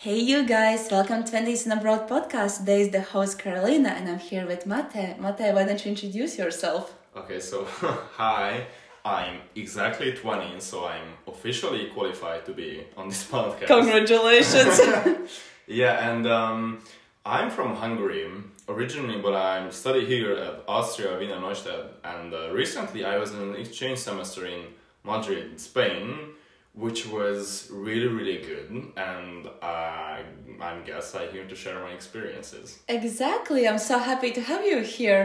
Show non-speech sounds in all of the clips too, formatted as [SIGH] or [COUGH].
Hey, you guys, welcome to 20s and Abroad podcast. Today is the host Carolina, and I'm here with Máté. Máté, why don't you introduce yourself? Okay, so [LAUGHS] hi, I'm exactly 20, so I'm officially qualified to be on this [LAUGHS] podcast. Congratulations! [LAUGHS] yeah, and um, I'm from Hungary originally, but I'm study here at Austria Wiener Neustadt, and uh, recently I was in an exchange semester in Madrid, Spain, which was really really good, and I I guess I'm here to share my experiences. exactly, I'm so happy to have you here.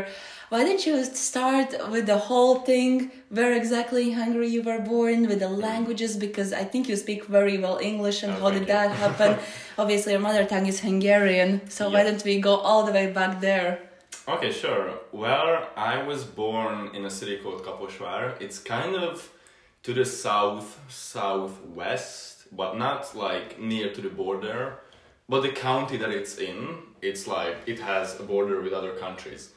Why don't you start with the whole thing? Where exactly in Hungary you were born, with the languages, because I think you speak very well English, and Oh, how did you. that happen? [LAUGHS] Obviously, your mother tongue is Hungarian, so why don't we go all the way back there? Okay, sure. Well, I was born in a city called Kaposvár. It's kind of to the south, southwest, but not like near to the border. But the county that it's in, it's like it has a border with other countries.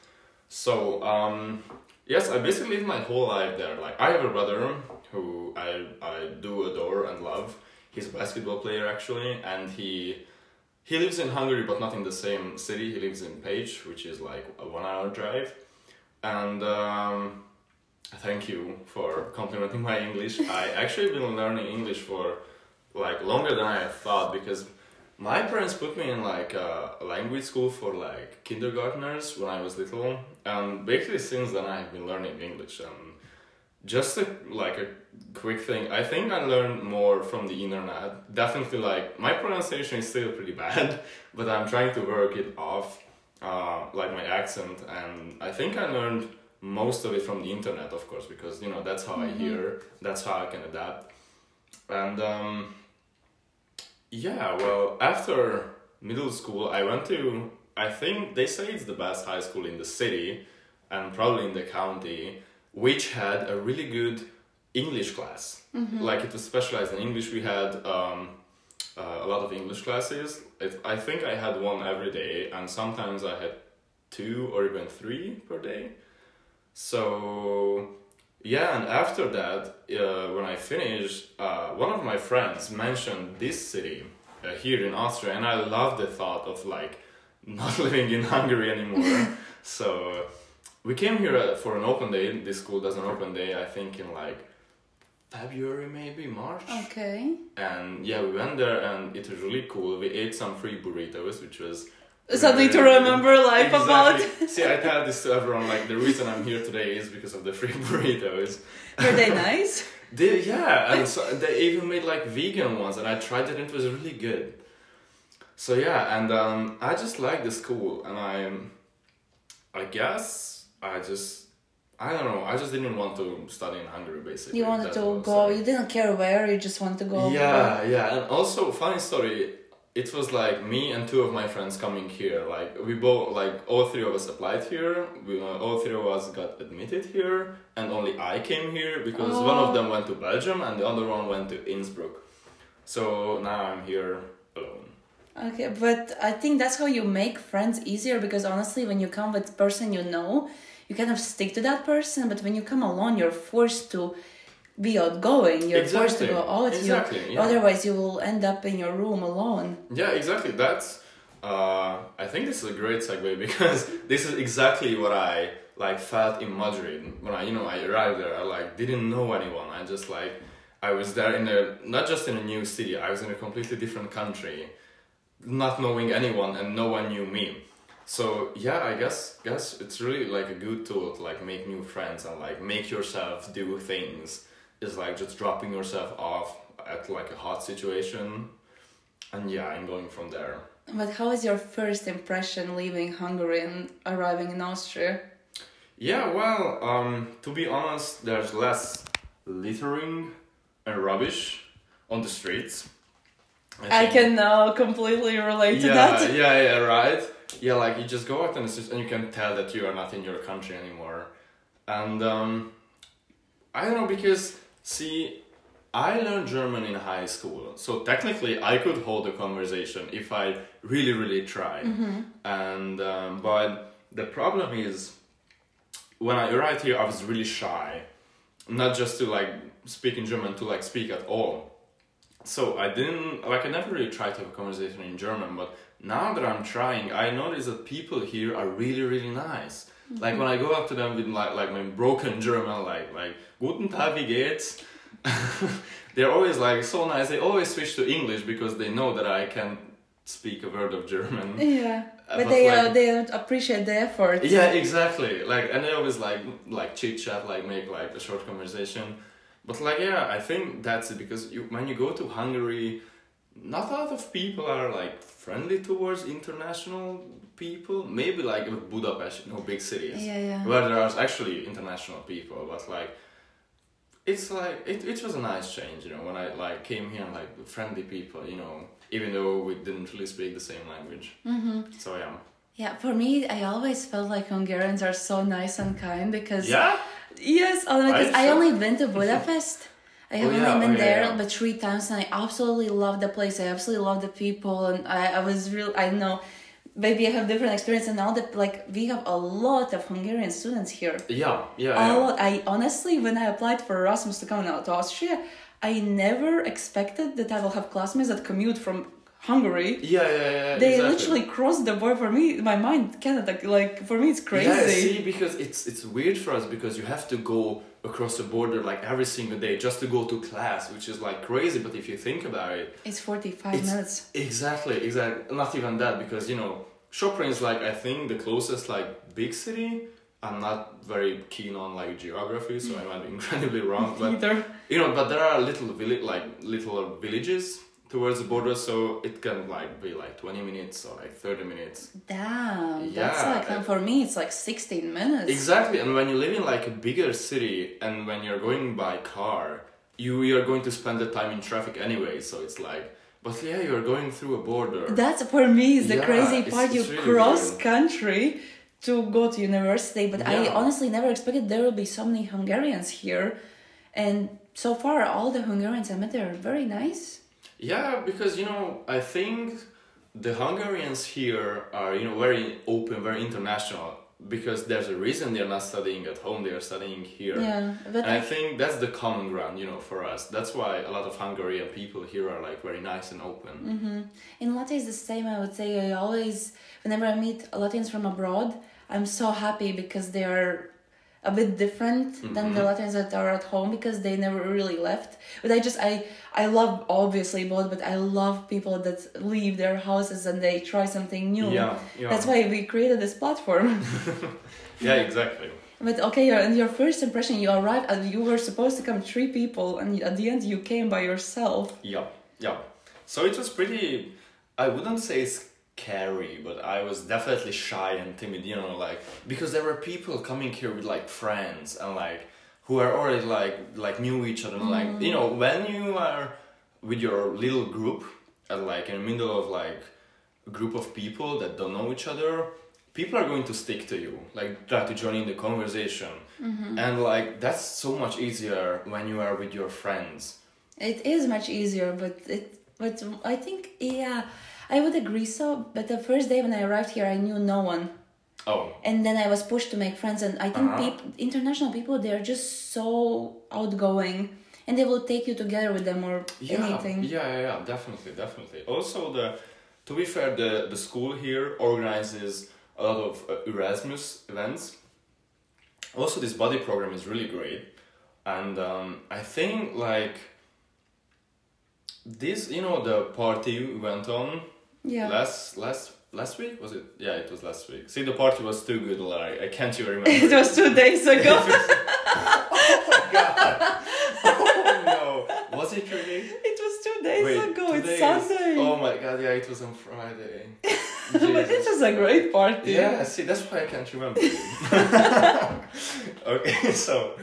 So, um, yes, I basically lived my whole life there. Like, I have a brother who I, I do adore and love. He's a basketball player actually, and he he lives in Hungary, but not in the same city. He lives in Pécs, which is like a one-hour drive. And um, thank you for complimenting my English. I actually been learning English for like longer than I thought because my parents put me in like a language school for like kindergartners when I was little, and basically since then I have been learning English. And just a, like a quick thing, I think I learned more from the internet. Definitely, like my pronunciation is still pretty [LAUGHS] bad, but I'm trying to work it off, uh, like my accent, and I think I learned most of it from the internet, of course, because you know that's how I hear, that's how I can adapt, and um, yeah, well, after middle school, I went to. I think they say it's the best high school in the city, and probably in the county, which had a really good English class. Like it was specialized in English. We had um, uh, a lot of English classes. It, I think I had one every day, and sometimes I had two or even three per day. So yeah, and after that, uh, when I finished, uh, one of my friends mentioned this city uh, here in Austria, and I love the thought of like not [LAUGHS] living in Hungary anymore. [LAUGHS] so we came here uh, for an open day. This school does an open day, I think, in like February, maybe March. Okay. And yeah, we went there, and it was really cool. We ate some free burritos, which was Something to remember life about. See, I tell this to everyone. Like the reason I'm here today is because of the free [LAUGHS] burritos. Were they [LAUGHS] nice? They, yeah, and [LAUGHS] so they even made like vegan ones, and I tried it. and It was really good. So yeah, and um, I just like the school, and I, I guess I just, I don't know, I just didn't want to study in Hungary. Basically, You wanted That's to what go, saying. you didn't care where, you just wanted to go. Yeah, yeah, and also funny story. It was like me and two of my friends coming here. Like we both, like all three of us applied here. We, uh, all three of us got admitted here, and only I came here because one Oh. of them went to Belgium and the other one went to Innsbruck. So now I'm here alone. Okay, but I think that's how you make friends easier because honestly, when you come with person you know, you kind of stick to that person. But when you come alone, you're forced to be outgoing. You're forced to go out. You- Exactly, yeah. Otherwise, you will end up in your room alone. Yeah, exactly. That's. Uh, I think this is a great segue [LAUGHS] because this is exactly what I like felt in Madrid when I, you know, I arrived there. I like didn't know anyone. I just like I was there in a not just in a new city. I was in a completely different country, not knowing anyone, and no one knew me. So yeah, I guess guess it's really like a good tool to like make new friends and like make yourself do things. Is like just dropping yourself off at like a hot situation and yeah, I'm going from there. But how is your first impression leaving Hungary and arriving in Austria? Yeah, well, um, to be honest, there's less littering and rubbish on the streets. I think- can now completely relate to that. [LAUGHS] yeah, yeah, right. Yeah, like you just go out and it's just, and you can tell that you are not in your country anymore. And um, I don't know because see, I learned German in high school, so technically I could hold a conversation if I really, really tried. And um, but the problem is when I arrived here, I was really shy, not just to like speak in German, to like speak at all. so I didn't like I never really tried to have a conversation in German, but now that I'm trying, I notice that people here are really really nice. Like when I go up to them with like like my broken German, like like Guten Tag, wie geht's? [LAUGHS] They're always like so nice. They always switch to English because they know that I can speak a word of German. [LAUGHS] Yeah, Uh, but but they like- uh, they appreciate the effort. Yeah, exactly. Like, and they always like like chit chat, like make like a short conversation. But like, yeah, I think that's it because you when you go to Hungary, not a lot of people are like friendly towards international people. Maybe like with Budapest, you know, big cities Yeah, yeah. where there are actually international people, but like. It's like it, it was a nice change, you know, when I like came here and like friendly people, you know, even though we didn't really speak the same language. Mm-hmm. So yeah. Yeah, for me, I always felt like Hungarians are so nice and kind because Yeah? yes, oh, because Right, I only been to Budapest. I have Oh, only yeah, been oh, yeah, there yeah. but three times, and I absolutely love the place. I absolutely love the people, and I, I was real. I know, maybe I have different experience, and all that. Like we have a lot of Hungarian students here. Yeah, yeah, a lot. I honestly, when I applied for Erasmus to come out to Austria, I never expected that I will have classmates that commute from Hungary. Yeah, yeah, yeah. They exactly. literally crossed the border for me. My mind Canada, like for me, it's crazy. Yeah, see, because it's it's weird for us because you have to go across the border like every single day just to go to class, which is like crazy. But if you think about it, It's forty-five minutes. exactly, exactly, not even that because you know, Sopron is like I think the closest like big city. I'm not very keen on like geography, so I might be [LAUGHS] incredibly wrong. But [LAUGHS] Either. you know, but there are little village like little villages towards the border, so it can like be like twenty minutes or like thirty minutes. Damn, that's like and for me it's like sixteen minutes. Exactly, and when you live in like a bigger city and when you're going by car, you you're going to spend the time in traffic anyway. So it's like, but yeah, you're going through a border. That's for me is the Yeah, crazy part. it's you really cross weird. country to go to university, but I honestly never expected there will be so many Hungarians here, and so far all the Hungarians I met there are very nice. Yeah, because you know, I think the Hungarians here are you know very open, very international. Because there's a reason they're not studying at home; they are studying here. Yeah, but And I I, think that's the common ground, you know, for us. That's why a lot of Hungarian people here are like very nice and open. hmm in Latvia is the same. I would say I always, whenever I meet Latvians from abroad, I'm so happy because they are a bit different than the Mhm. Latvians that are at home because they never really left. But I just I I love obviously both, but I love people that leave their houses and they try something new. Yeah, yeah. That's why we created this platform. [LAUGHS] Yeah, exactly. but okay, your, and your first impression, you arrived and you were supposed to come three people, and at the end you came by yourself. Yeah, yeah. So it was pretty. I wouldn't say scary, but I was definitely shy and timid. You know, like because there were people coming here with like friends and like who are already like like knew each other. and Like you mm. know, when you are with your little group and like in the middle of like a group of people that don't know each other. People are going to stick to you, like try to join in the conversation, mm-hmm. and like that's so much easier when you are with your friends. It is much easier, but it but I think yeah, I would agree so. But the first day when I arrived here, I knew no one, Oh, and then I was pushed to make friends. And I think Uh-huh. peop- international people they're just so outgoing, and they will take you together with them or yeah, anything. yeah, yeah, yeah, definitely, definitely. Also, the to be fair, the the school here organizes a lot of uh, Erasmus events. Also, this body program is really great, and um, I think like this, you know, the party went on Yeah. last last last week was it? Yeah, it was last week. See, the party was too good. Like I can't even remember. [LAUGHS] it was two days [LAUGHS] ago. [LAUGHS] oh my god! Oh no! Was it really? it was two days Wait, ago. It's today is- Sunday. Oh my god, yeah, it was on Friday. but it was a great party. Yeah, see, that's why I can't remember. okay, so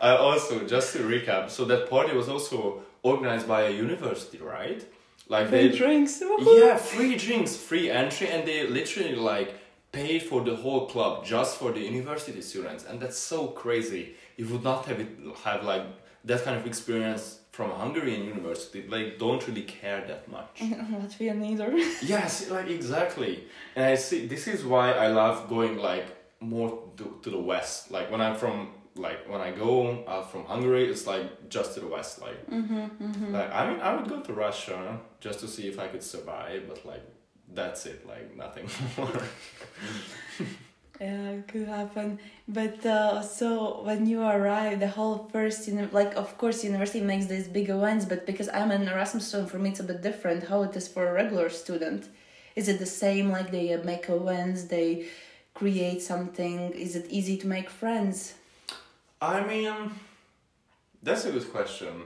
I uh, also just to recap, so that party was also organized by a university, right? Like Free they, drinks. yeah, free drinks, free entry, and they literally like paid for the whole club just for the university students, and that's so crazy. You would not have it have like that kind of experience from a Hungarian university. Like, don't really care that much. [LAUGHS] Latvia neither. [LAUGHS] Yes, like exactly. And I see this is why I love going like more to, to the west. Like when I'm from like when I go out from Hungary, it's like just to the west. Like, Mm-hmm, like I mean, I would go to Russia just to see if I could survive, but like that's it. Like nothing [LAUGHS] more. Yeah, it could happen. But uh, so when you arrive, the whole first, uni- like of course, university makes these big events, but because I'm an Erasmus student, for me it's a bit different. How it is for a regular student? Is it the same? Like they uh, make events, they create something. Is it easy to make friends? I mean, that's a good question.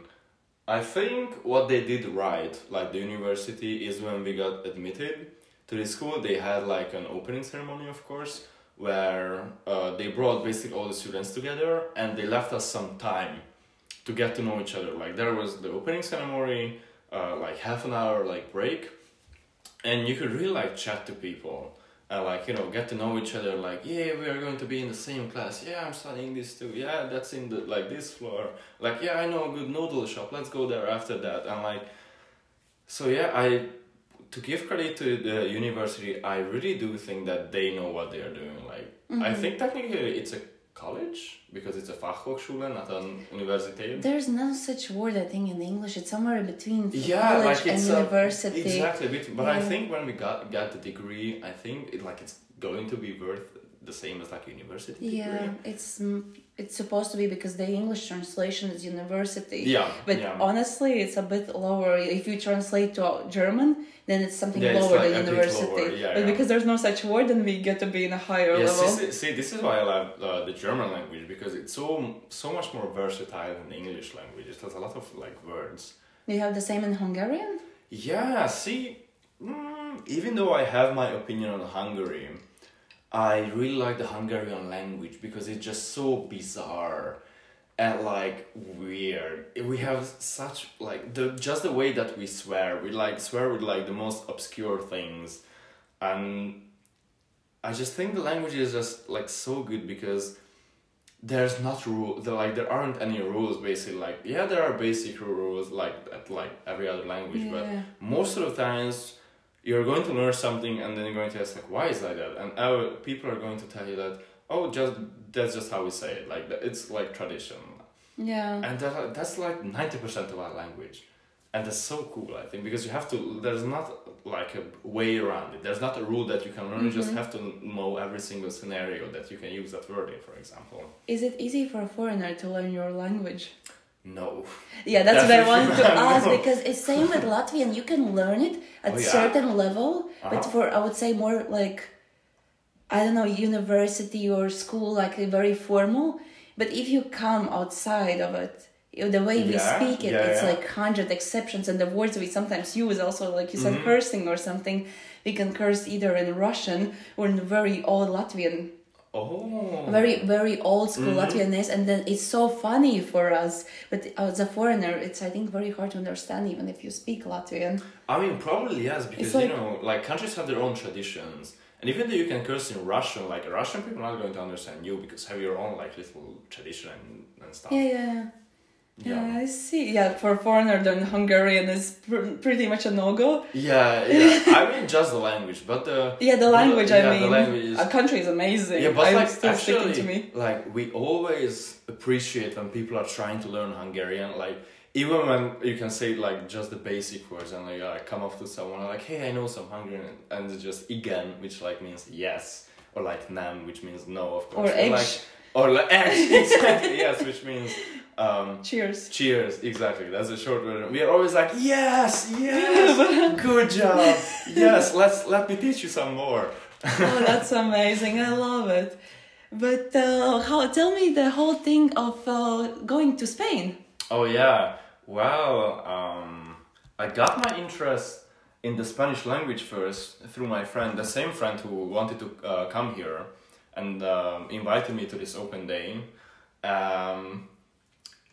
I think what they did right, like the university, is when we got admitted to the school, they had like an opening ceremony, of course, where uh, they brought basically all the students together and they left us some time to get to know each other. Like there was the opening ceremony, uh, like half an hour like break, and you could really like chat to people and like you know get to know each other like yeah we are going to be in the same class. Yeah i'm studying this too. Yeah that's in the like this floor. Like yeah i know a good noodle shop. Let's go there after that. And like so yeah i to give credit to the university i really do think that they know what they are doing. Like i mm-hmm. think technically it's a college because it's a fachhochschule not an university There's no such word I think in English. It's somewhere in between yeah college like and a- university. exactly but, but i think when we got got the degree i think it like it's going to be worth the same as like university degree Yeah, it's it's supposed to be because the English translation is university. yeah But yeah. honestly, it's a bit lower. If you translate to German, then it's something Yeah, it's lower like than university. lower, yeah, but because there's no such word, then we get to be in a higher level. is, see, this is why I love uh, the German language because it's so so much more versatile than the English language. It has a lot of like words. You have the same in Hungarian? Yeah, see, mm, even though I have my opinion on Hungary, I really like the Hungarian language because it's just so bizarre and like weird. We have such like the just the way that we swear. We like swear with like the most obscure things, and I just think the language is just like so good because there's not rule there like there aren't any rules basically like yeah there are basic rules like at like every other language but most of the times you're going to learn something and then you're going to ask like why is that? Like that and our people are going to tell you that oh just that's just how we say it. Like it's like tradition. Yeah. and that, that's like 90% of our language. And that's so cool i think because you have to there's not like a way around it. There's not a rule that you can learn. You just Mhm. have to know every single scenario that you can use that word in for example. Is it easy for a foreigner to learn your language? No Yeah, that's what I wanted to [LAUGHS] ask no. because it's same with Latvian. You can learn it at Oh, yeah? certain level, but Uh-huh. for I would say more like I don't know university or school, like a very formal. But if you come outside of it, the way we Yeah, speak it, yeah, it's like hundred exceptions, and the words we sometimes use also, like you said, Mhm. cursing or something. We can curse either in Russian or in very old Latvian oh very very old school Mhm. Latvianness, and then it's so funny for us. But as a foreigner, it's I think very hard to understand even if you speak Latvian. I mean, probably yes, because like- you know, like countries have their own traditions, and even though you can curse in Russian, like Russian people are not going to understand you because have your own like little tradition and, and stuff. Yeah, yeah, yeah. I see. Yeah, for a foreigner, then Hungarian is pr- pretty much a no go. yeah, yeah. [LAUGHS] I mean, just the language, but the Yeah, the language. I mean, the language is a country is amazing. yeah, but I'm like still sticking actually, to me. like we always appreciate when people are trying to learn Hungarian, like. Even when you can say like just the basic words and like I come up to someone like hey I know some Hungarian and it's just igen which like means yes or like nem which means no of Or course egg. like or like [LAUGHS] exactly yes which means um Cheers. cheers exactly that's a short version we are always like yes yes [LAUGHS] good job yes let's let me teach you some more oh, that's amazing. I love it. But uh, how? Tell me the whole thing of uh, going to Spain. Oh yeah. Well, um, I got my interest in the Spanish language first through my friend, the same friend who wanted to uh, come here and um, invited me to this open day. Um,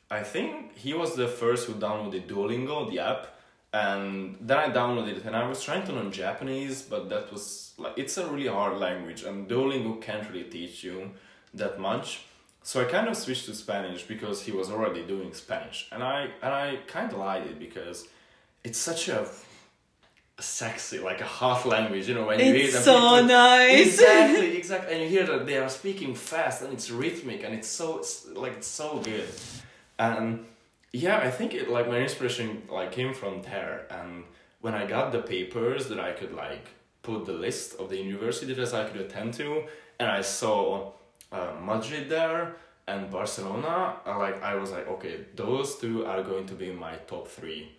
I think he was the first who downloaded Duolingo, the app, and then I downloaded it and I was trying to learn Japanese, but that was like it's a really hard language and Duolingo can't really teach you that much. So I kind of switched to Spanish because he was already doing Spanish, and I and I kind of liked it because it's such a sexy, like a hot language. You know, when you hear It's them, so people- nice. exactly, exactly. And you hear that they are speaking fast and it's rhythmic and it's so it's, like it's so good. And yeah, I think it like my inspiration like came from there. And when I got the papers that I could like put the list of the universities I could attend to, and I saw uh, Madrid there and Barcelona, I, like I was like, okay, those two are going to be my top three.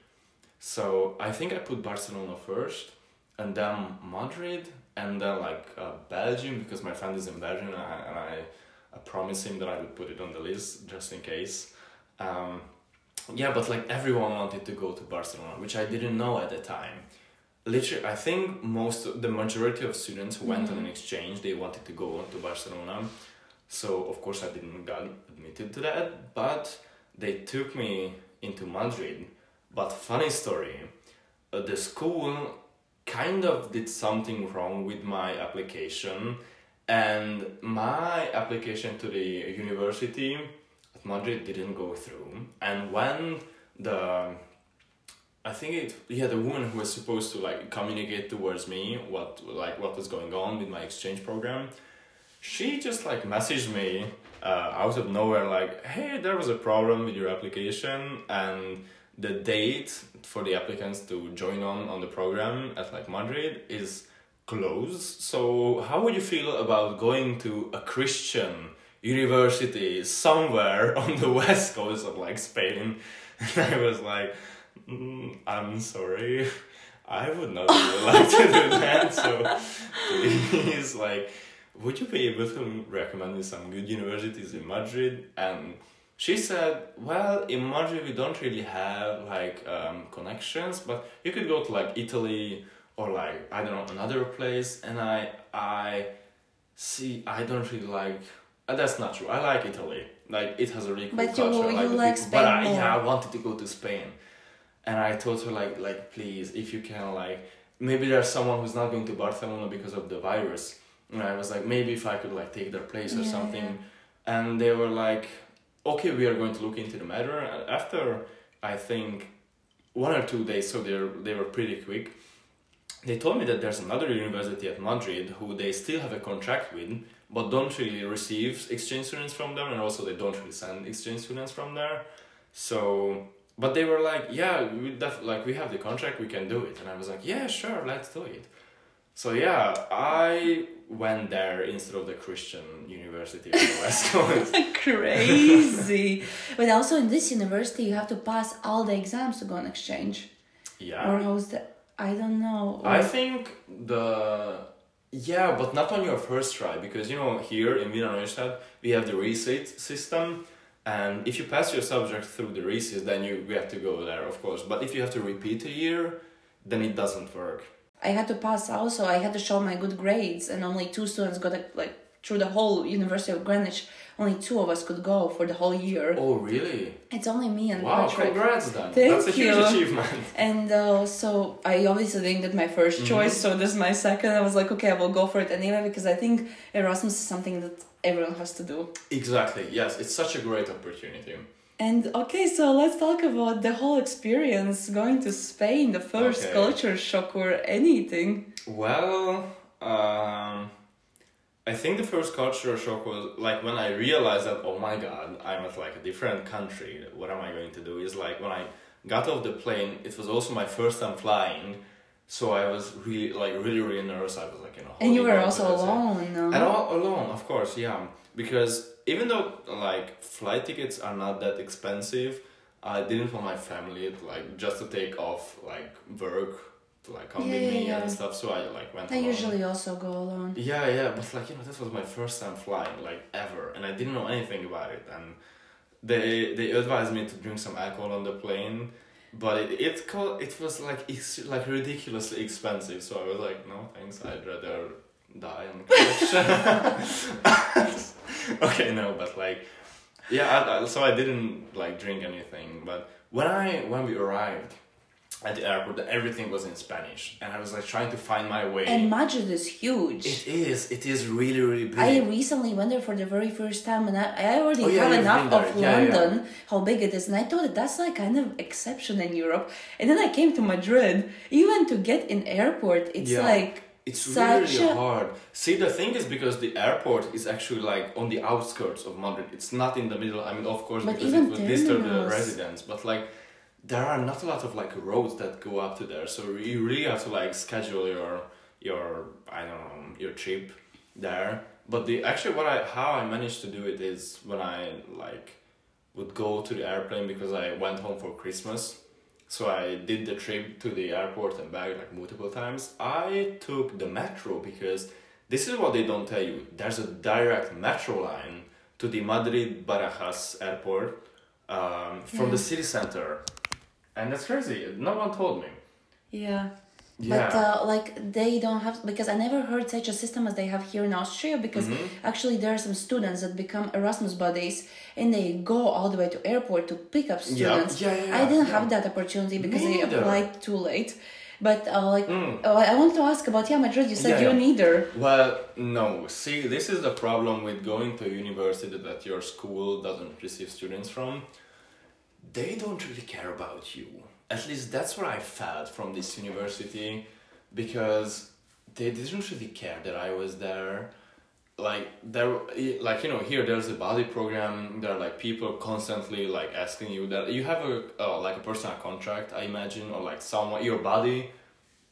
So I think I put Barcelona first, and then Madrid, and then like uh, Belgium because my friend is in Belgium, and I, and I promised him that I would put it on the list just in case. Um, yeah, but like everyone wanted to go to Barcelona, which I didn't know at the time. Literally, I think most the majority of students who went on an exchange they wanted to go to Barcelona. So of course I didn't got admitted to that, but they took me into Madrid. But funny story, uh, the school kind of did something wrong with my application, and my application to the university Madrid didn't go through. And when the I think it yeah the woman who was supposed to like communicate towards me what like what was going on with my exchange program, she just like messaged me uh, out of nowhere like hey there was a problem with your application and the date for the applicants to join on on the program at like Madrid is closed. So how would you feel about going to a Christian university somewhere [LAUGHS] on the west coast of like Spain? [LAUGHS] And I was like, mm, I'm sorry. I would not really [LAUGHS] like to do that. So please, like, would you be able to recommend me some good universities in Madrid? And she said, well, in Madrid we don't really have like um, connections, but you could go to like Italy or like I don't know another place. And I I see I don't really like. Uh, that's not true. I like Italy. Like it has a really cool But you- culture. You the like people. But I, Spain yeah, I wanted to go to Spain, and I told her like like please if you can like maybe there's someone who's not going to Barcelona because of the virus. And I was like maybe if I could like take their place or Yeah, something, and they were like okay, we are going to look into the matter. And after I think one or two days, so they they were pretty quick. They told me that there's another university at Madrid who they still have a contract with, but don't really receive exchange students from them, and also they don't really send exchange students from there. So, but they were like, yeah, we def- like we have the contract, we can do it, and I was like, yeah, sure, let's do it. So yeah, I went there instead of the Christian university on the West Coast. Crazy. but also in this university, you have to pass all the exams to go on exchange. Yeah. Or how's the? I don't know. I think the yeah, but not on your first try because you know here in Wiener Neustadt we have the resit system, and if you pass your subject through the resit, then you have to go there, of course. But if you have to repeat a year, then it doesn't work. I had to pass also. I had to show my good grades, and only two students got a, like through the whole University of Greenwich. Only two of us could go for the whole year. Oh really? It's only me and Wow! Patrick. Congrats, then. Thank That's a huge you. achievement. [LAUGHS] And uh, so I obviously didn't get my 1st choice, so this is my second. I was like, okay, I will go for it anyway because I think Erasmus is something that everyone has to do. Exactly. Yes, it's such a great opportunity. And okay, so let's talk about the whole experience going to Spain, the first Okay. culture shock or anything. Well, um, I think the first cultural shock was like when I realized that oh my god, I'm at like a different country. What am I going to do? Is like when I got off the plane, it was also my first time flying, so I was really like really really nervous. I was like you know. And you were also alone, no? and all alone, of course, yeah. Because even though like flight tickets are not that expensive, I didn't want my family like just to take off like work to like come Yeah, with me yeah, and stuff. So I like went. I alone. usually also go alone. Yeah, yeah, but like you know, this was my first time flying, like ever, and I didn't know anything about it. And they they advised me to drink some alcohol on the plane, but it it co- it was like it's like ridiculously expensive. So I was like, no thanks, I'd rather die on the couch. [LAUGHS] okay, no, but like, yeah, I, I, so I didn't like drink anything. But when I when we arrived, at the airport that everything was in Spanish, and I was like trying to find my way. And Madrid is huge. it is. It is really really big. I recently went there for the very first time, and I, I already Oh, yeah, have enough of. Yeah, yeah. London, how big it is, and I thought that that's like kind of exception in Europe. And then I came to Madrid. Even to get in airport, it's Yeah. like It's such really a- hard. See, the thing is because the airport is actually like on the outskirts of Madrid. It's not in the middle. I mean, of course, But because it would disturb the residents. But like, there are not a lot of like roads that go up to there. So you really have to like schedule your your I don't know your trip there. But the actually what I how I managed to do it is when I like would go to the airplane because I went home for Christmas. So I did the trip to the airport and back like multiple times. I took the metro because this is what they don't tell you. There's a direct metro line to the Madrid Barajas airport um, from the city center. And that's crazy. No one told me. yeah. Yeah. But uh, like they don't have because I never heard such a system as they have here in Austria because Mm-hmm. actually there are some students that become Erasmus buddies and they go all the way to airport to pick up students. Yeah, yeah, I didn't yeah. have that opportunity because I applied too late. But uh, like Mm. oh, I want to ask about yeah Madrid. You said Yeah, you yeah. neither. Well, no. See, this is the problem with going to a university that your school doesn't receive students from. They don't really care about you. At least that's what I felt from this university, because they didn't really care that I was there. Like there, like you know, here there's a body program. There are like people constantly like asking you that you have a uh, like a personal contract. I imagine, or like someone your body.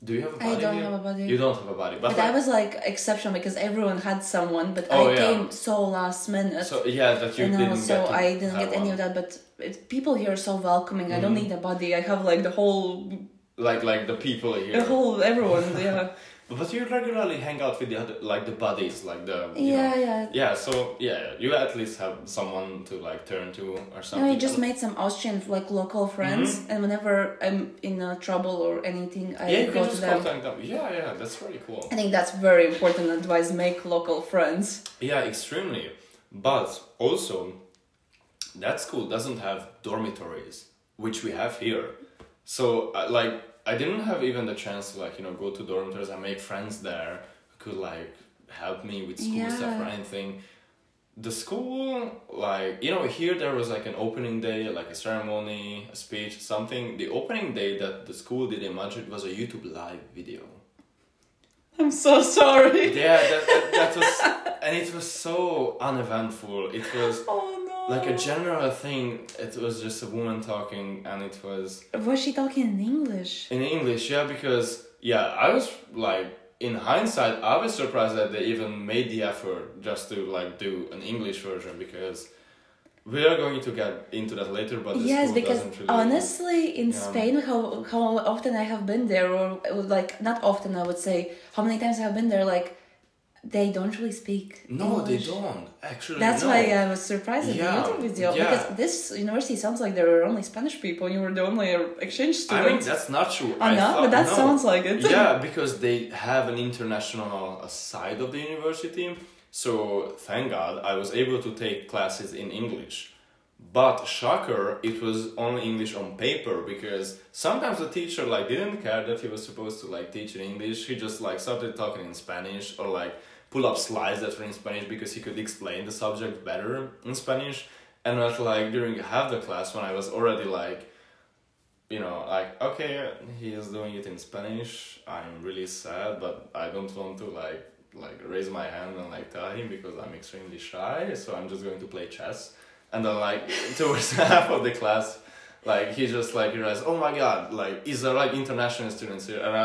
Do you have a I body? don't here? have a body. You don't have a body, but, But like, I was like exceptional because everyone had someone, but Oh, I yeah. came so last minute. So yeah, that you you know, didn't so get I didn't get any one. of that. But it, people here are so welcoming. I don't Mhm. need a body. I have like the whole, Like like the people here. the whole everyone. Yeah, [LAUGHS] But you regularly hang out with the other like the buddies, like the yeah, know- yeah. yeah. So yeah, you at least have someone to like turn to or No, something. I just made some Austrian like local friends, and whenever I'm in uh, trouble or anything, I Mm-hmm. yeah, go can to them. contact them. Yeah, yeah, that's really cool. I think that's very important advice. Make local friends. Yeah, extremely. But also, that school doesn't have dormitories, which we have here. So, uh, like, I didn't have even the chance to, like, you know, go to dormitories and make friends there who could, like, help me with school stuff or anything. The school, like, you know, here there was, like, an opening day, like a ceremony, a speech, something. The opening day that the school did in Madrid was a YouTube live video. I'm so sorry. Yeah, that, that, that was, and it was so uneventful. It was [LAUGHS] Oh. Like a general thing. It was just a woman talking, and it was Was she talking in English? in English. Yeah, because yeah, I was like in hindsight, I was surprised that they even made the effort just to like do an English version because we are going to get into that later. But yes because really, honestly in Yeah. spain how how often i have been there or, like not often i would say how many times i have been there like they don't really speak no, English. they don't actually. that's no. why i was surprised at Yeah, the youtube video yeah. because this university sounds like there were only spanish people you were the only exchange student. I mean, that's not true. I know, thought- but that no. sounds like it. yeah, [LAUGHS] because they have an international side of the university. So thank God I was able to take classes in English. But shocker, it was only English on paper because sometimes the teacher like didn't care that he was supposed to like teach in English. He just like started talking in Spanish or like pull up slides that were in Spanish because he could explain the subject better in Spanish. And at like during half the class when I was already like you know, like okay, he is doing it in Spanish. I'm really sad, but I don't want to like like raise my hand and like tell him because I'm extremely shy. So I'm just going to play chess. And then like [LAUGHS] towards [LAUGHS] half of the class, like he just like realized, oh my god, like is there like international students here? And I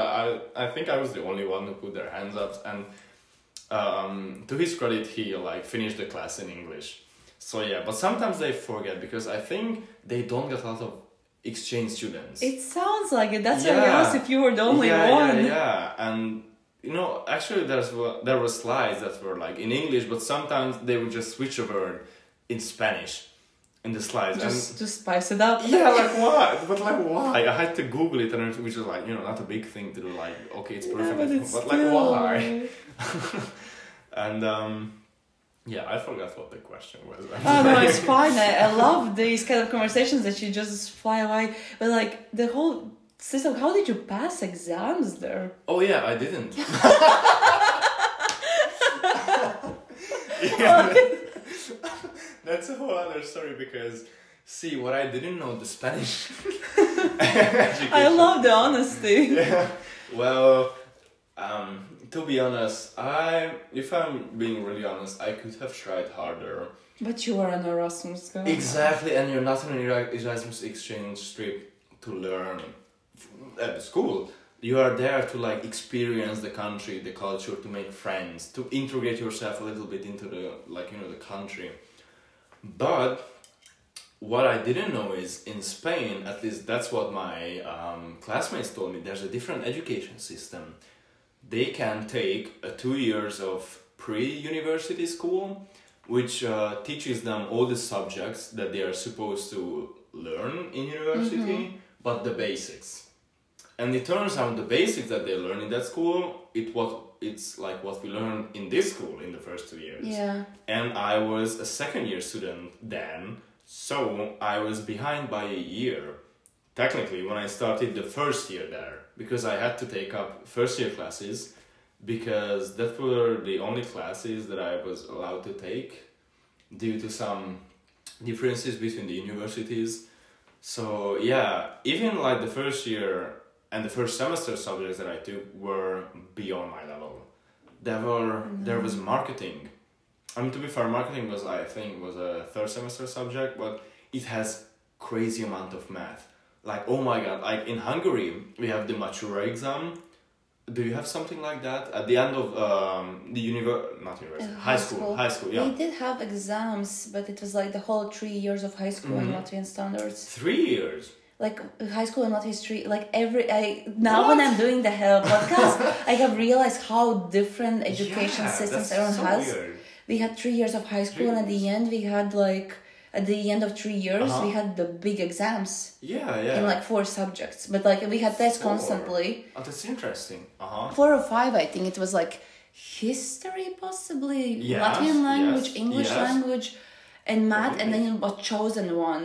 I, I think I was the only one who put their hands up. And um, to his credit, he like finished the class in English. So yeah, but sometimes they forget because I think they don't get a lot of exchange students. it sounds like it. That's why i asked if you were the only yeah, one. Yeah, yeah, and you know, actually, there's there were slides that were like in English, but sometimes they would just switch a word in Spanish in the slides. just to spice it up yeah, like what? But like [LAUGHS] why? I had to Google it, and which is like you know not a big thing to do. Like okay, it's perfect, but but, it's like still- why? [LAUGHS] And um, yeah, I forgot what the question was. [LAUGHS] Oh no, it's fine. I, I love these kind of conversations that you just fly away. But like the whole system, how did you pass exams there? Oh yeah, I didn't. yeah, that's a whole other story because see what I didn't know the Spanish. [LAUGHS] I love the honesty. [LAUGHS] Yeah. Well, um, to be honest, I if I'm being really honest, I could have tried harder. But you were an Erasmus guy. Exactly, and you're not on an Erasmus exchange trip to learn at school. You are there to like experience the country, the culture, to make friends, to integrate yourself a little bit into the like you know the country. But what I didn't know is in Spain, at least that's what my um, classmates told me. There's a different education system. They can take a two years of pre-university school, which uh, teaches them all the subjects that they are supposed to learn in university, but the basics. And it turns out the basics that they learn in that school, it what it's like what we learn in this school in the first two years Yeah. and I was a second year student then, so I was behind by a year. Technically, when I started the first year there, because I had to take up first year classes, because that were the only classes that I was allowed to take due to some differences between the universities. So yeah, even like the first year and the first semester subjects that I took were beyond my level. There were there was marketing. I mean to be fair, marketing was I think was a third semester subject, but it has crazy amount of math. Like oh my god, like in Hungary we have the Matura exam. Do you have something like that at the end of um, the univer not university Uh, high, school, high school yeah We did have exams, but it was like the whole three years of high school Mhm. in Latvian standards. three years Like high school and not history, like every I now when I'm doing the uh, podcast, I have realized how different education Yeah, systems everyone so has. weird. We had three years of high school, and at the end we had like at the end of three years Uh-huh. we had the big exams yeah yeah in like four subjects. But like we had tests Four. constantly. oh, that's interesting uh-huh Four or five, I think it was like history, possibly Yes, Latvian language, yes, English yes. language, and math, and then a chosen one.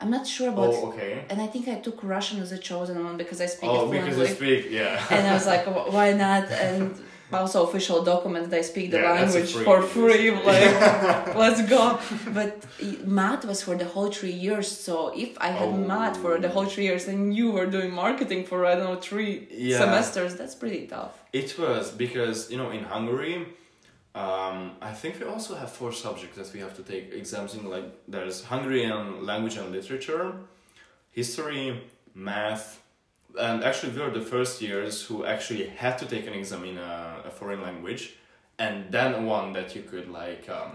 I'm not sure about. oh okay And I think I took Russian as a chosen one because I speak oh it because you speak yeah and I was [LAUGHS] like, why not? And also official document that I speak the Yeah, language free, for free. [LAUGHS] Like, [LAUGHS] let's go. But math was for the whole three years. So if I had Oh. math for the whole three years and you were doing marketing for I don't know three Yeah. semesters, that's pretty tough. It was because you know in Hungary, um, I think we also have four subjects that we have to take exams in. Like there's Hungarian language and literature, history, math, and actually we were the first years who actually had to take an exam in a, a foreign language, and then one that you could like um,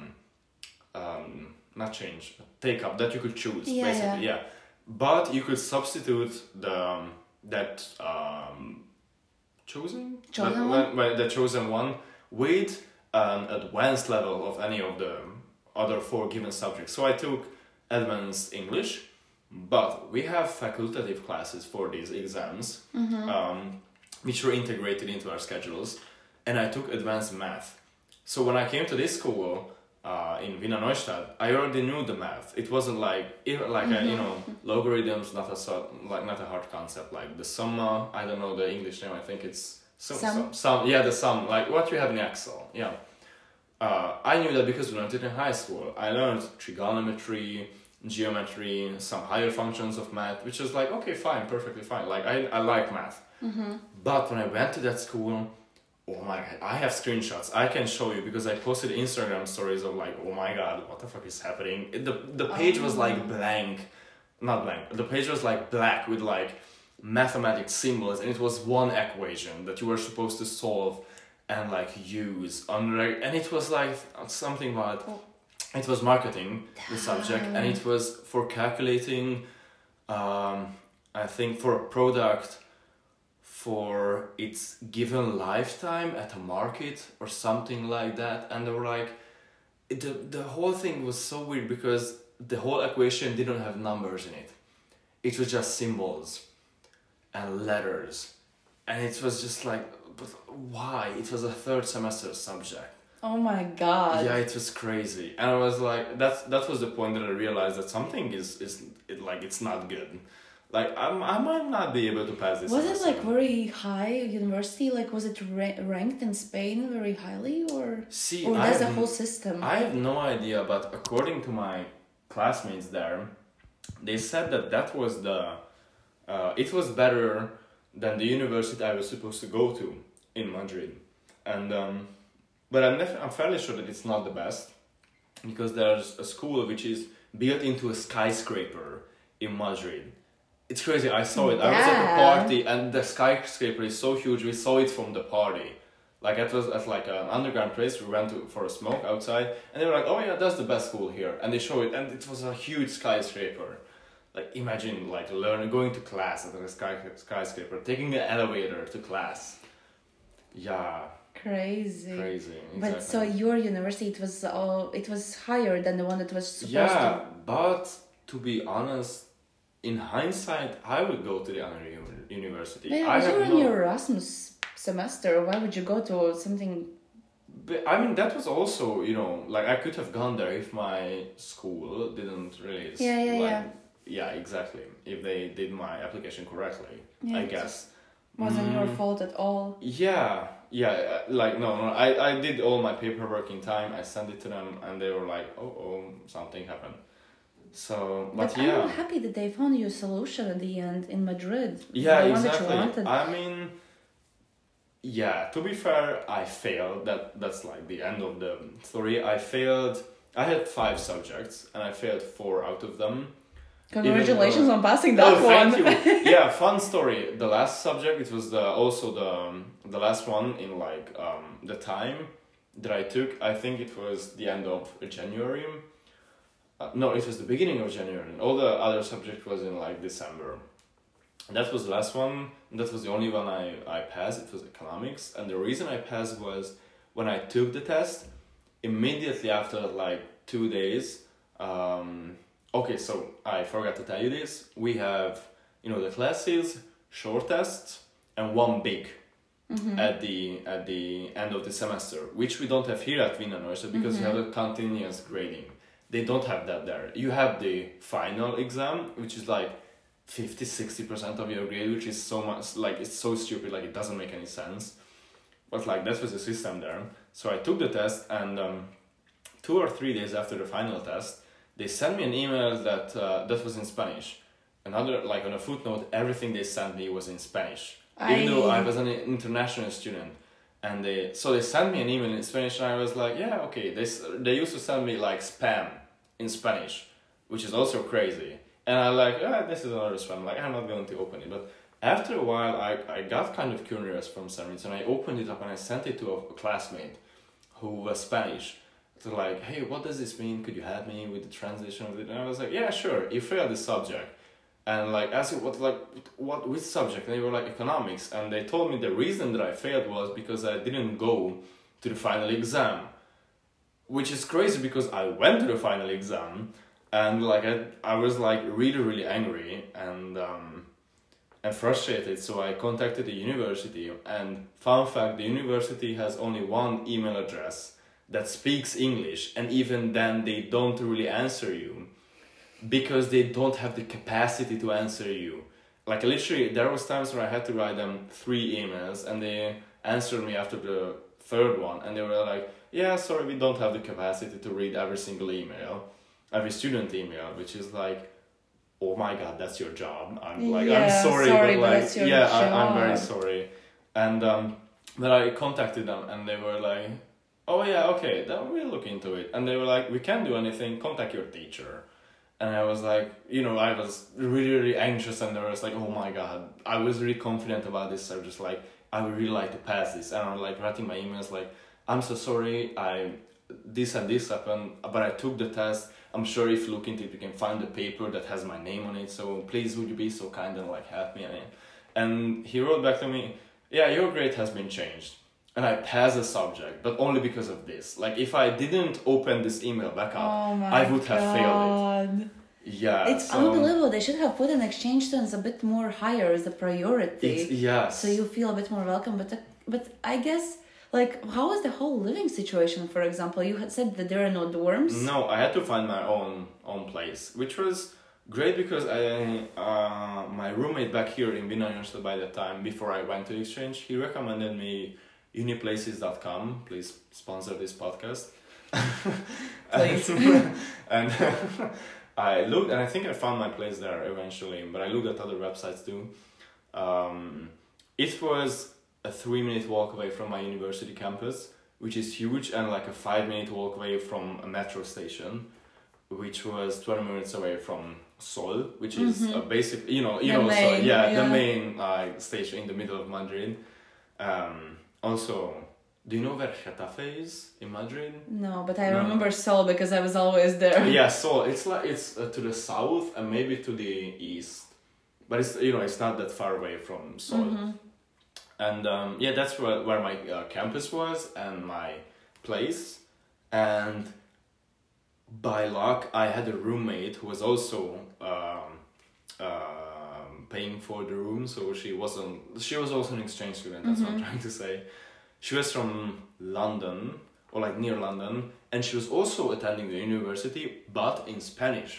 um, not change, take up that you could choose Yeah, basically. Yeah. but you could substitute the um, that um, chosen Chosen that- one? when- the chosen one with an advanced level of any of the other four given subjects. So I took advanced English, but we have facultative classes for these exams, um, which were integrated into our schedules, and I took advanced math. So when I came to this school uh, in Wiener Neustadt, I already knew the math. It wasn't like like a, you know logarithms, not a so, like not a hard concept like the summa. I don't know the English name. I think it's some some, some yeah the sum like what you have in Excel. Yeah. Uh, I knew that because we learned it in high school. I learned trigonometry, geometry, some higher functions of math, which is like okay, fine, perfectly fine. Like I, I like math. But when I went to that school, oh my god, I have screenshots. I can show you because I posted Instagram stories of like, oh my god, what the fuck is happening? It- The the page was like blank, not blank. The page was like black with like mathematic symbols, and it was one equation that you were supposed to solve and like use on and it was like something about it was marketing the subject and it was for calculating um, i think for a product for its given lifetime at a market or something like that. And they were like it, the, the whole thing was so weird because the whole equation didn't have numbers in it. It was just symbols and letters and it was just like but why it was a third semester subject Oh my god. yeah it was crazy and i was like that's that was the point that i realized that something is is it, like it's not good Like I'm, I might not be able to pass this. Was it semester. like very high university? Like was it ra- ranked in Spain very highly, or See, or that's the whole system? I have no idea, but according to my classmates there, they said that that was the, uh, it was better than the university I was supposed to go to in Madrid, and um, but I'm def- I'm fairly sure that it's not the best, because there's a school which is built into a skyscraper in Madrid. It's crazy. I saw it. I was at a party, and the skyscraper is so huge. We saw it from the party. Like it was at like an underground place. We went to for a smoke outside, and they were like, "Oh yeah, that's the best school here." And they show it, and it was a huge skyscraper. Like imagine like learning going to class at a sky, skyscraper, taking an elevator to class. Yeah, Crazy. crazy. But so your university, it was all it was higher than the one that was supposed yeah, to. but to be honest, in hindsight, I would go to the other uni- university. I but have you're in no- your Erasmus semester. Why would you go to something? But I mean, that was also, you know, like I could have gone there if my school didn't release. Yeah, yeah, like, yeah. Yeah, exactly. If they did my application correctly, Yeah, I guess. Wasn't your Mm. fault at all. Yeah, yeah. uh, Like no, no. I I did all my paperwork in time. I sent it to them, and they were like, "Oh, oh, something happened." So, but, But, yeah. I'm happy that they found you a solution at the end in Madrid. Yeah, the one that exactly. I mean, yeah. To be fair, I failed. That that's like the end of the story. I failed. I had five subjects, and I failed four out of them. Congratulations though- on passing that oh, one. [LAUGHS] yeah, fun story. The last subject, it was the also the um, the last one in like um, the time that I took. I think it was the end of January. Uh, no, it was the beginning of January. And all the other subject was in like December. That was the last one. That was the only one I, I passed. It was economics. And the reason I passed was when I took the test, immediately after like two days, um, okay, so I forgot to tell you this. We have, you know, the classes, short tests, and one big at the at the end of the semester, which we don't have here at Wiener Neustadt because you have a continuous grading. They don't have that there. You have the final exam, which is like 50 60% of your grade, which is so much like it's so stupid, like it doesn't make any sense. But like that was the system there. So I took the test, and um, two or three days after the final test, they sent me an email that uh, that was in Spanish. Another like on a footnote, everything they sent me was in Spanish, even though I I- was an international student. And they so they sent me an email in Spanish, and I was like, yeah, okay. They they used to send me like spam in Spanish, which is also crazy. And I like, ah, this is another spam. Like I'm not going to open it, but after a while, I, I got kind of curious from some reason. I opened it up and I sent it to a classmate who was Spanish. To like, hey, what does this mean? Could you help me with the transition of it? And I was like, yeah, sure. You failed the subject, and like asked what like what which subject? And they were like economics, and they told me the reason that I failed was because I didn't go to the final exam, which is crazy because I went to the final exam, and like I I was like really really angry and. um and frustrated so i contacted the university and fun fact the university has only one email address that speaks english and even then they don't really answer you because they don't have the capacity to answer you. Like literally there was times where i had to write them three emails and they answered me after the third one and they were like yeah sorry we don't have the capacity to read every single email every student email which is like oh my god that's your job. I'm like Yeah, i'm sorry, sorry, but but like your yeah I, i'm very sorry. And um then i contacted them and they were like oh yeah okay then we'll look into it. And they were like we can't do anything contact your teacher. And i was like you know i was really really anxious and there was like oh my god. I was really confident about this i was just like i would really like to pass this. And i'm like writing my emails like i'm so sorry i this and this happened but i took the test. I'm sure if you look into it you can find the paper that has my name on it so please would you be so kind and like help me? And he wrote back to me yeah your grade has been changed and i passed the subject but only because of this. Like if i didn't open this email back up Oh i would have failed it. Yeah It's so unbelievable. They should have put an exchange students a bit more higher as a priority. it's, yes. So you feel a bit more welcome but but i guess like how is the whole living situation for example? You had said that there are no dorms. No, I had to find my own own place, which was Great because I uh, my roommate back here in Vienna University by the time before I went to exchange, he recommended me uniplaces.com. Please sponsor this podcast. [LAUGHS] Please. [LAUGHS] and [LAUGHS] I looked and I think I found my place there eventually, but I looked at other websites too. Um, it was a three minute walk away from my university campus, which is huge, and like a five minute walk away from a metro station, which was 20 minutes away from Sol, which is Mhm. a basic, you know, you The know, so, main, yeah, the main uh, station in the middle of Madrid. Um, also, do you know where Getafe is in Madrid? No, but I No. remember Sol because I was always there. [LAUGHS] yeah, so it's like it's uh, to the south and maybe to the east, but it's you know it's not that far away from Sol. Mhm. And um, yeah, that's where where my uh, campus was and my place. And by luck, I had a roommate who was also um, um, paying for the room, so she wasn't. She was also an exchange student. That's what I'm Mhm. trying to say. She was from London or like near London, and she was also attending the university, but in Spanish.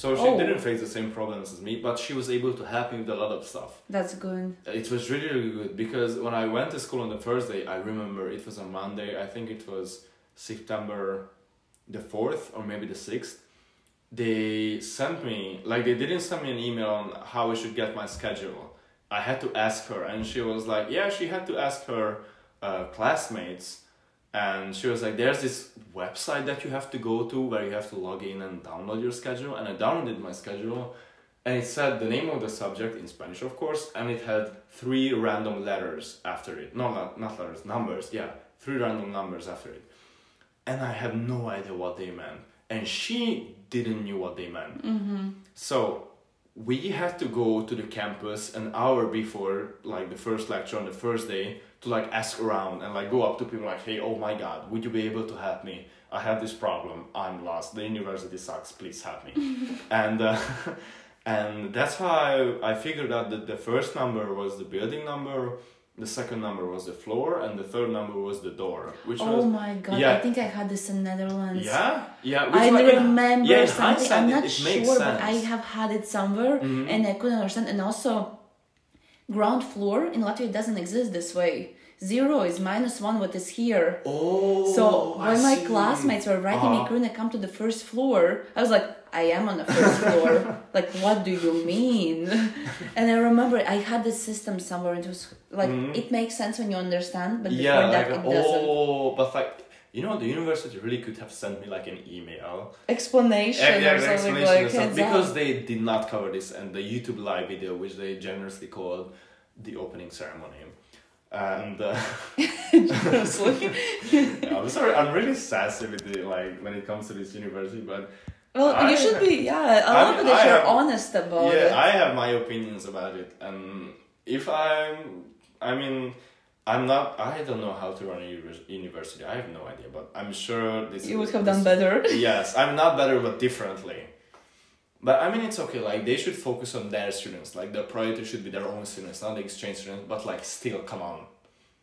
So she Oh. didn't face the same problems as me, but she was able to help me with a lot of stuff. That's good. It was really, really good because when I went to school on the first day, I remember it was a Monday. I think it was September the 4th or maybe the 6th. They sent me, like, they didn't send me an email on how I should get my schedule. I had to ask her, and she was like, Yeah, she had to ask her uh, classmates. And she was like, There's this website that you have to go to where you have to log in and download your schedule. And I downloaded my schedule and it said the name of the subject in Spanish, of course, and it had three random letters after it. No, not, not letters, numbers, yeah, three random numbers after it. And I had no idea what they meant. And she didn't knew what they meant. Mm-hmm. So we had to go to the campus an hour before like the first lecture on the first day to like ask around and like go up to people like, hey, oh my god, would you be able to help me? I have this problem. I'm lost. The university sucks. Please help me. [LAUGHS] and uh, [LAUGHS] and that's how I, I figured out that the first number was the building number, the second number was the floor, and the third number was the door, which Oh was my god, yeah. I think I had this in Netherlands. yeah, yeah. Which I like, remember yeah, in something. I'm not it sure, but I have had it somewhere Mhm. and I couldn't understand. And also, ground floor in Latvia doesn't exist this way. Zero is minus one, what is here. Oh, so I when my see. classmates were writing me, Uh-huh. couldn't come to the first floor, I was like, I am on the first [LAUGHS] floor. like, what do you mean? and I remember I had this system somewhere, and it was like, Mhm. it makes sense when you understand, but before yeah, that, like, it doesn't. oh, but like you know, the university really could have sent me like an email, Explanation Yeah, yeah, or something explanation like stuff, heads because they did not cover this and the YouTube live video, which they generously called the opening ceremony. And uh, yeah, [LAUGHS] I'm sorry, I'm really sassy with the like when it comes to this university, but Well, I- you should be, yeah. I I love mean, that I you're have- honest about yeah, it. I have my opinions about it, and if I'm, I mean, I'm not. I don't know how to run a university. I have no idea, but I'm sure this. you would have done better. yes, I'm not better, but differently. But I mean, it's okay. Like they should focus on their students. Like the priority should be their own students, not the exchange students. But like, still, come on.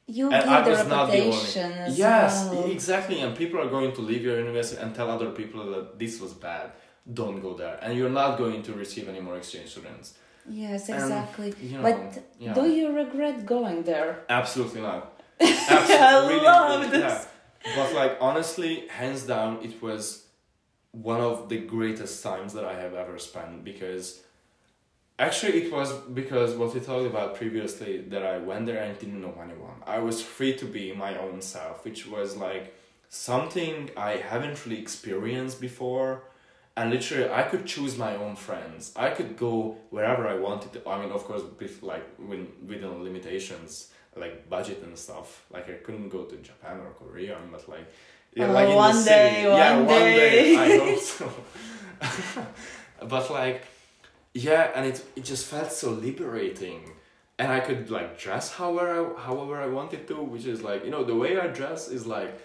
You And give the was not the only- reputation as Yes, well. exactly. And people are going to leave your university and tell other people that this was bad. Don't go there, and you're not going to receive any more exchange students. Yes, And, exactly. You know, but yeah. do you regret going there? Absolutely not. [LAUGHS] I love really, this. yeah. But like honestly, hands down, it was one of the greatest times that I have ever spent because actually it was because what we talked about previously that I went there and didn't know anyone. I was free to be my own self, which was like something I haven't really experienced before. And literally, I could choose my own friends. I could go wherever I wanted to. I mean, of course, with like within limitations, like budget and stuff. Like I couldn't go to Japan or Korea, but like yeah, like in the one city. day, yeah, one one day. day. I [LAUGHS] hope so. [LAUGHS] but like, yeah, and it it just felt so liberating, and I could like dress however I, however I wanted to, which is like you know the way I dress is like.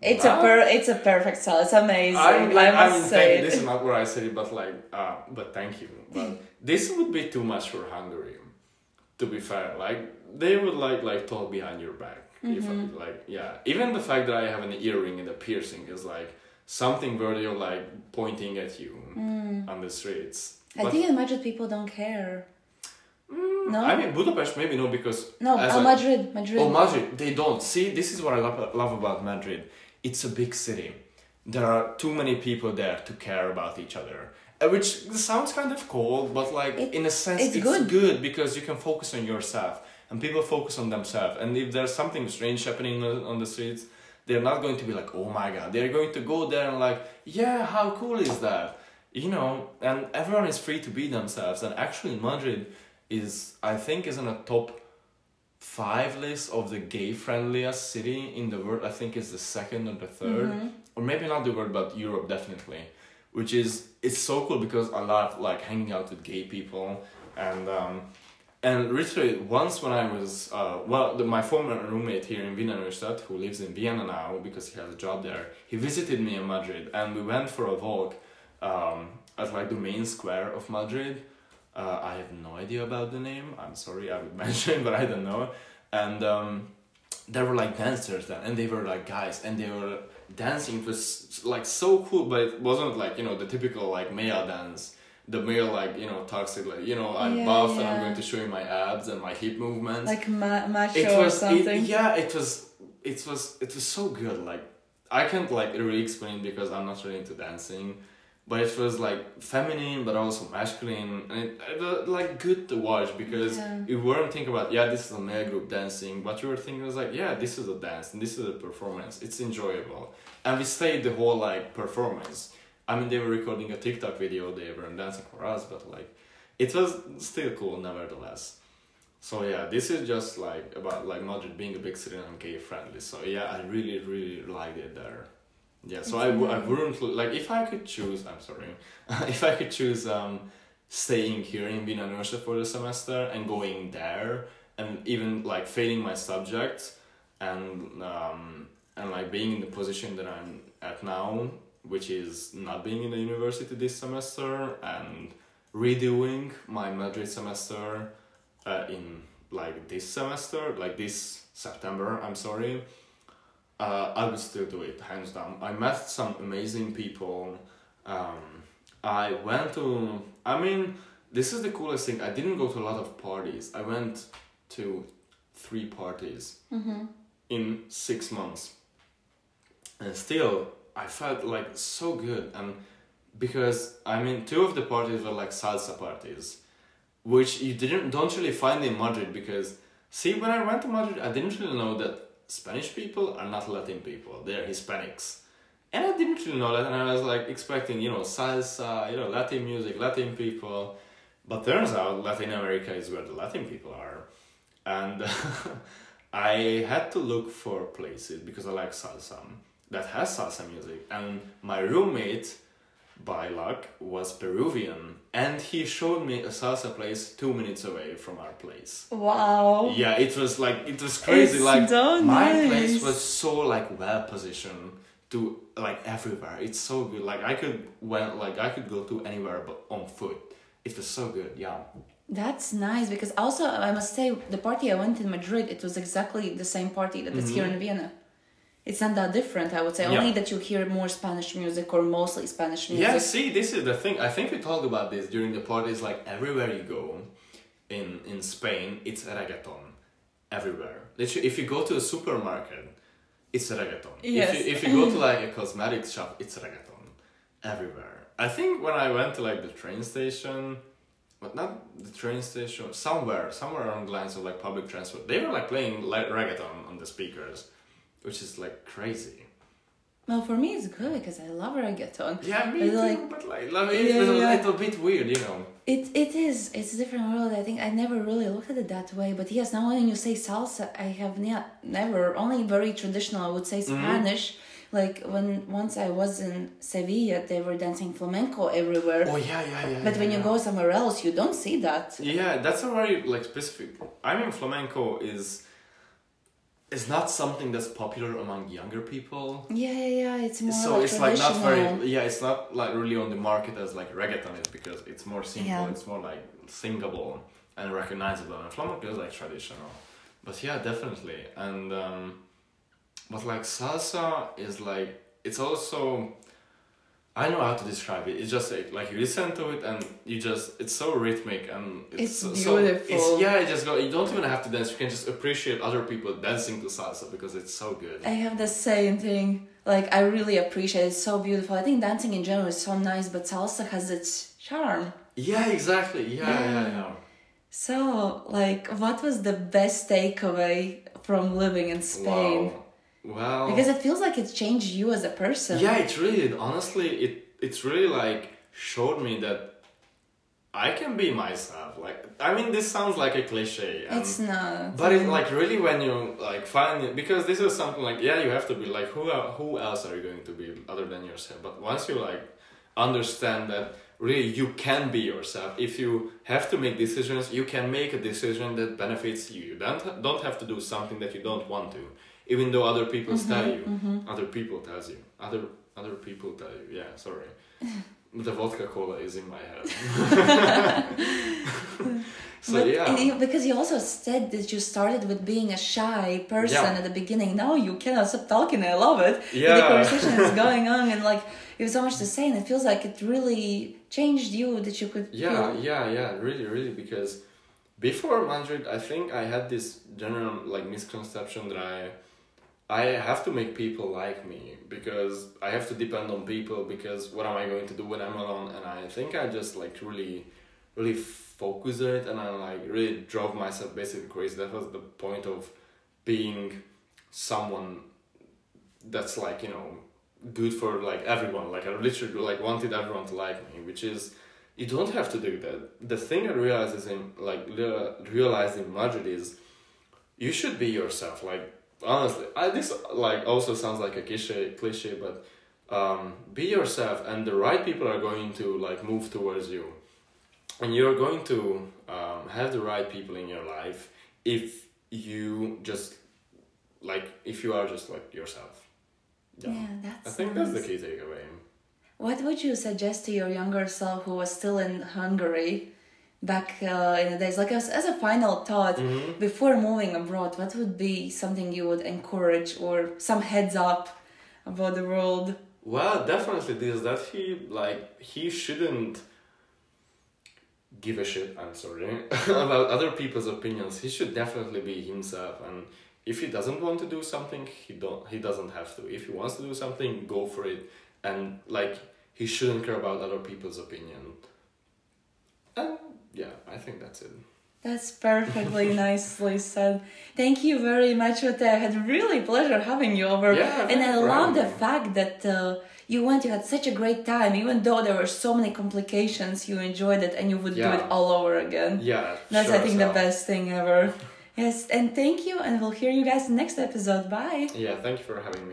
It's not- a per it's a perfect style. It's amazing. I'm, I must I mean, say. This is [LAUGHS] not where I said it, but like, uh, but thank you. But this would be too much for Hungary. To be fair, like they would like like talk behind your back. If I, Mm-hmm. like yeah, even the fact that I have an earring and a piercing is like something where you're like pointing at you on the streets. Mm. I But- think in Madrid people don't care. no, I mean Budapest maybe no because no, uh, a- Madrid, Madrid. Oh, Madrid, they don't. See, this is what I love, love about Madrid. It's a big city. There are too many people there to care about each other. Uh, Which sounds kind of cold, but like It- in a sense, it's it's, good. good. because you can focus on yourself and people focus on themselves. And if there's something strange happening on, the streets, they're not going to be like, oh my god. They're going to go there and like, yeah, how cool is that? You know, and everyone is free to be themselves. And actually, Madrid is, I think, is on a top five list of the gay friendliest city in the world. I think it's the second or the 3rd or maybe not the world, but Europe definitely. Which is it's so cool because I love like hanging out with gay people and um, and literally once when I was uh, well, the, my former roommate here in Wiener Neustadt, who lives in Vienna now because he has a job there, he visited me in Madrid and we went for a walk um, at like the main square of Madrid. Uh, I have no idea about the name. I'm sorry, I would [LAUGHS] mention, but I don't know. And um, there were like dancers then, and they were like guys, and they were dancing. It was like so cool, but it wasn't like you know the typical like male dance. The male like you know toxic like you know I'm Yeah, buff and I'm going to show you my abs and my hip movements like ma- macho it or was something. it, yeah it was it was it was so good like i can't like really explain because i'm not really into dancing but it was like feminine but also masculine and it, it was like good to watch because Yeah. you weren't thinking about yeah this is a male group dancing but you were thinking was like yeah this is a dance and this is a performance it's enjoyable and we stayed the whole like performance i mean they were recording a tiktok video they were dancing for us but like it was still cool nevertheless so yeah, this is just like about like Madrid being a big city and gay friendly. So yeah, I really really liked it there. Yeah, so I, w- I wouldn't like if I could choose. I'm sorry, [LAUGHS] if I could choose um staying here in Wiener Neustadt for the semester and going there and even like failing my subjects and um and like being in the position that I'm at now, which is not being in the university this semester and redoing my Madrid semester uh, in like this semester, like this September, I'm sorry, uh, I would still do it, hands down. I met some amazing people. Um, I went to, I mean, this is the coolest thing. I didn't go to a lot of parties. I went to three parties in six months. And still, I felt like so good. And because, I mean, two of the parties were like salsa parties which you didn't don't really find in Madrid because see when I went to Madrid I didn't really know that Spanish people are not Latin people. They're Hispanics. And I didn't really know that and I was like expecting you know salsa you know Latin music Latin people. But turns out Latin America is where the Latin people are. And [LAUGHS] I had to look for places because I like salsa that has salsa music and my roommate by luck was Peruvian and he showed me a salsa place two minutes away from our place. Wow. Yeah, it was like it was crazy. It's like so my nice. place was so like well positioned to like everywhere. It's so good. Like I could went like I could go to anywhere but on foot. It was so good. Yeah. That's nice because also I must say the party I went in Madrid it was exactly the same party that is here mm-hmm. in Vienna. It's not that different, I would say. Yeah. Only that you hear more Spanish music or mostly Spanish music. Yeah, see, this is the thing. I think we talked about this during the parties. Like everywhere you go, in in Spain, it's reggaeton. Everywhere. Literally, if you go to a supermarket, it's reggaeton. Yes. If you, if you go to [LAUGHS] like a cosmetics shop, it's reggaeton. Everywhere. I think when I went to like the train station, but not the train station, somewhere, somewhere along the lines of like public transport, they were like playing like reggaeton on the speakers, which is like crazy. Well, for me it's good because I love reggaeton. Yeah, me It's too. like- but like, like it's Yeah, a yeah. little bit weird, you know. It it is. It's a different world. I think I never really looked at it that way. But yes, now when you say salsa, I have ne- never only very traditional. I would say Mm-hmm. Spanish. Like when once I was in Sevilla, they were dancing flamenco everywhere. Oh yeah, yeah, yeah. but yeah, when you go somewhere else, you don't see that. Yeah, that's a very like specific. I mean, flamenco is is not something that's popular among younger people. Yeah, yeah, yeah. It's more so like it's like not very yeah it's not like really on the market as like reggaeton is because it's more simple Yeah. it's more like singable and recognizable and flamenco is like traditional but yeah definitely and um but like salsa is like it's also I know how to describe it. It's just like, like you listen to it and you just it's so rhythmic and it's, It's so, beautiful. it's yeah, it just go. You don't even have to dance. You can just appreciate other people dancing to salsa because it's so good. I have the same thing. Like I really appreciate it. It's so beautiful. I think dancing in general is so nice, but salsa has its charm. Yeah, exactly. Yeah, yeah, Yeah. yeah. So, like, what was the best takeaway from living in Spain? Wow. Well, Because it feels like it changed you as a person. yeah, it really did. Honestly, it it's really like showed me that I can be myself. Like, I mean, this sounds like a cliche. and- It's not. But it's mm-hmm. like really when you like find it because this is something like yeah you have to be like who uh, who else are you going to be other than yourself but once you like understand that really you can be yourself if you have to make decisions you can make a decision that benefits you you don't don't have to do something that you don't want to even though other people mm-hmm, tell you mm-hmm. other people tells you other other people tell you yeah sorry [LAUGHS] the vodka cola is in my head [LAUGHS] so but yeah you- because you also said that you started with being a shy person Yeah. at the beginning. Now you cannot stop talking. I love it. Yeah. The conversation is [LAUGHS] going on, and like you have so much to say, and it feels like it really changed you that you could. Yeah, feel- yeah, yeah, really, really, because before Madrid, I think I had this general like misconception that I I have to make people like me because I have to depend on people because what am I going to do when I'm alone? And I think I just like really, really focused it, and I like really drove myself basically crazy. That was the point of being someone that's like you know good for like everyone. Like I literally like wanted everyone to like me, which is you don't have to do that. The thing I realized is in like rea- realized in Madrid is you should be yourself. Like honestly, I, this like also sounds like a cliche, cliche, but um, be yourself, and the right people are going to like move towards you, and you're going to um, have the right people in your life if you just like if you are just like yourself. Yeah, that's. I think that's the key takeaway. What would you suggest to your younger self who was still in Hungary back uh, in the days? Like as, as a final thought, Mm-hmm. before moving abroad, what would be something you would encourage or some heads up about the world? Well, definitely this that he like he shouldn't give a shit. I'm sorry [LAUGHS] about other people's opinions. He should definitely be himself, and if he doesn't want to do something, he don't he doesn't have to. If he wants to do something, go for it, and like he shouldn't care about other people's opinion. And yeah, I think that's it. That's perfectly [LAUGHS] nicely said. Thank you very much, Máté. I had really pleasure having you over. Yeah, and I love the fact that uh, you went, you had such a great time, even though there were so many complications, you enjoyed it and you would do it all over again. Yeah, That's, sure I think, as the best thing ever. [LAUGHS] Yes, and thank you, and we'll hear you guys next episode. Bye. Yeah, thank you for having me.